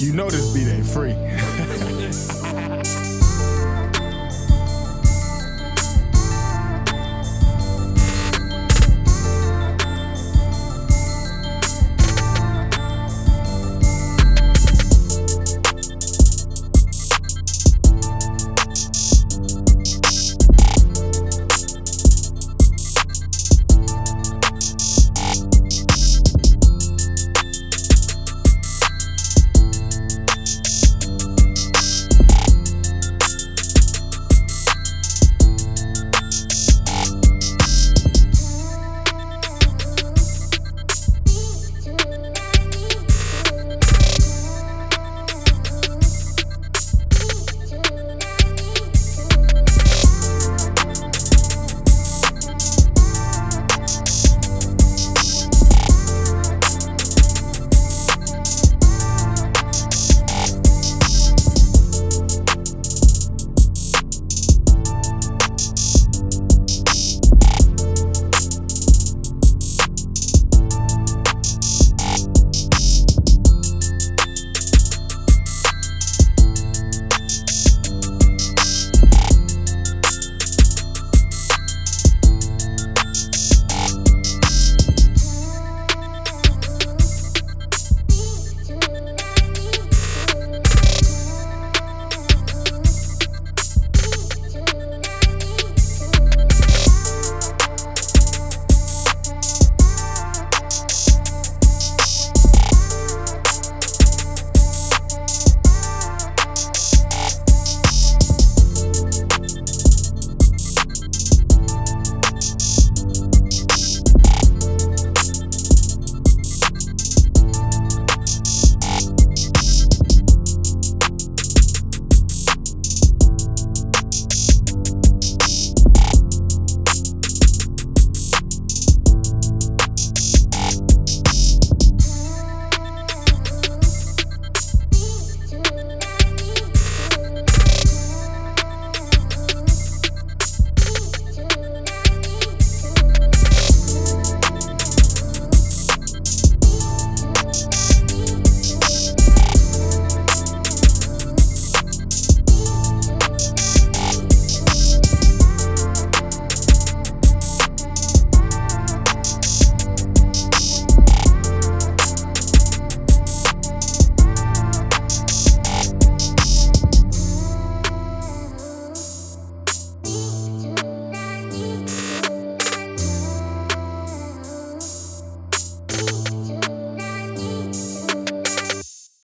You know this beat ain't free.